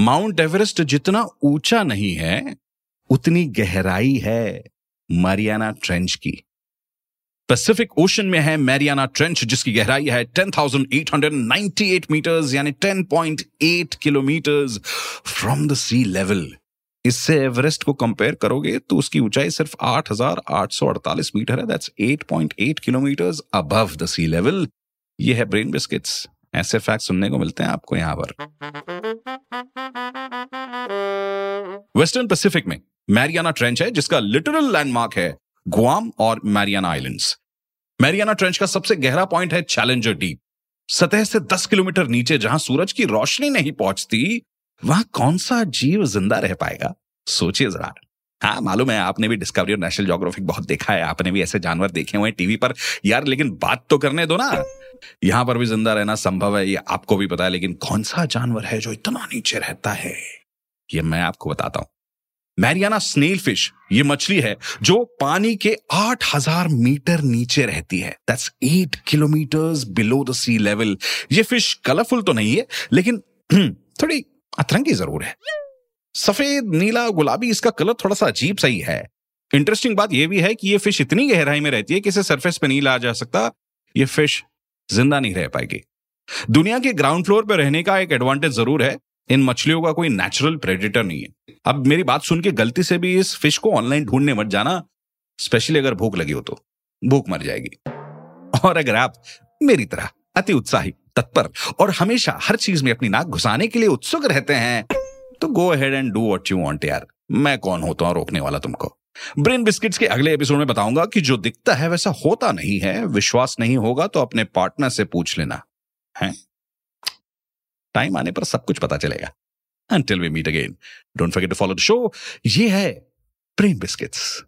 Mount Everest जितना ऊँचा नहीं है उतनी गहराई है मारियाना ट्रेंच की। पैसिफिक ओशन में है मैरियाना ट्रेंच जिसकी गहराई है 10,898 मीटर्स यानी 10.8 kilometres from the sea level इससे एवरेस्ट को कंपेयर करोगे तो उसकी ऊंचाई सिर्फ़ 8,848 मीटर है। That's 8.8 kilometres above the sea level ये है ब्रेन बिस्किट्स। ऐसे फैक्ट सुनने को मिलते हैं आपको यहाँ पर। वेस्टर्न पैसिफिक में मैरियाना ट्रेंच है, जिसका लिटरल लैंडमार्क है गुआम और मैरियाना आइलैंड्स मैरियाना ट्रेंच का सबसे गहरा पॉइंट है चैलेंजर डीप सतह से 10 किलोमीटर नीचे जहाँ सूरज की रोशनी नहीं पहुँचती, वहाँ कौन सा जीव ज़िंदा रह पाएगा? सोचिए जरा। हाँ मालूम है, आपने भी डिस्कवरी और नेशनल जोग्राफिक बहुत देखा है, आपने भी ऐसे जानवर देखे हुए टीवी पर। यार, लेकिन बात तो करने दो ना। यहाँ पर भी ज़िंदा रहना संभव है, ये आपको भी पता है, लेकिन कौन सा जानवर है जो इतना नीचे रहता है? ये मैं आपको बताता हूँ। मैरियाना स्नेल फ़िश, ये मछली है, जो पानी के 8000 मीटर नीचे रहती है। That's 8 kilometres below the sea level ये फ़िश कलरफुल तो नहीं है, लेकिन थोड़ी अतरंगी ज़रूर है। सफ़ेद, नीला, गुलाबी, इसका कलर थोड़ा सा अजीब सही है। इंटरेस्टिंग बात यह भी है कि ये फ़िश इतनी गहराई में रहती है कि इसे सरफेस पे नहीं ला जा सकता। ये फ़िश ज़िंदा नहीं रह पाएगी। दुनिया के ग्राउंड फ्लोर पर रहने का एक एडवांटेज ज़रूर है। इन मछलियों का कोई नेचुरल प्रेडिटर नहीं है। अब मेरी बात सुन के गलती से भी इस फ़िश को ऑनलाइन ढूँढने मत जाना स्पेशली अगर भूख लगी हो तो। भूख मर जाएगी। और अगर आप मेरी तरह अति उत्साही, तत्पर और हमेशा हर चीज़ में अपनी नाक घुसाने के लिए उत्सुक रहते हैं तो go ahead and do what you want यार। मैं कौन होता हूँ रोकने वाला तुमको? ब्रेन बिस्किट्स के अगले एपिसोड में बताऊँगा कि जो दिखता है वैसा होता नहीं है, विश्वास नहीं होगा तो अपने पार्टनर से पूछ लेना। है? टाइम आने पर सब कुछ पता चलेगा। Until we meet again don't forget to follow the show ये है प्रेम बिस्किट्स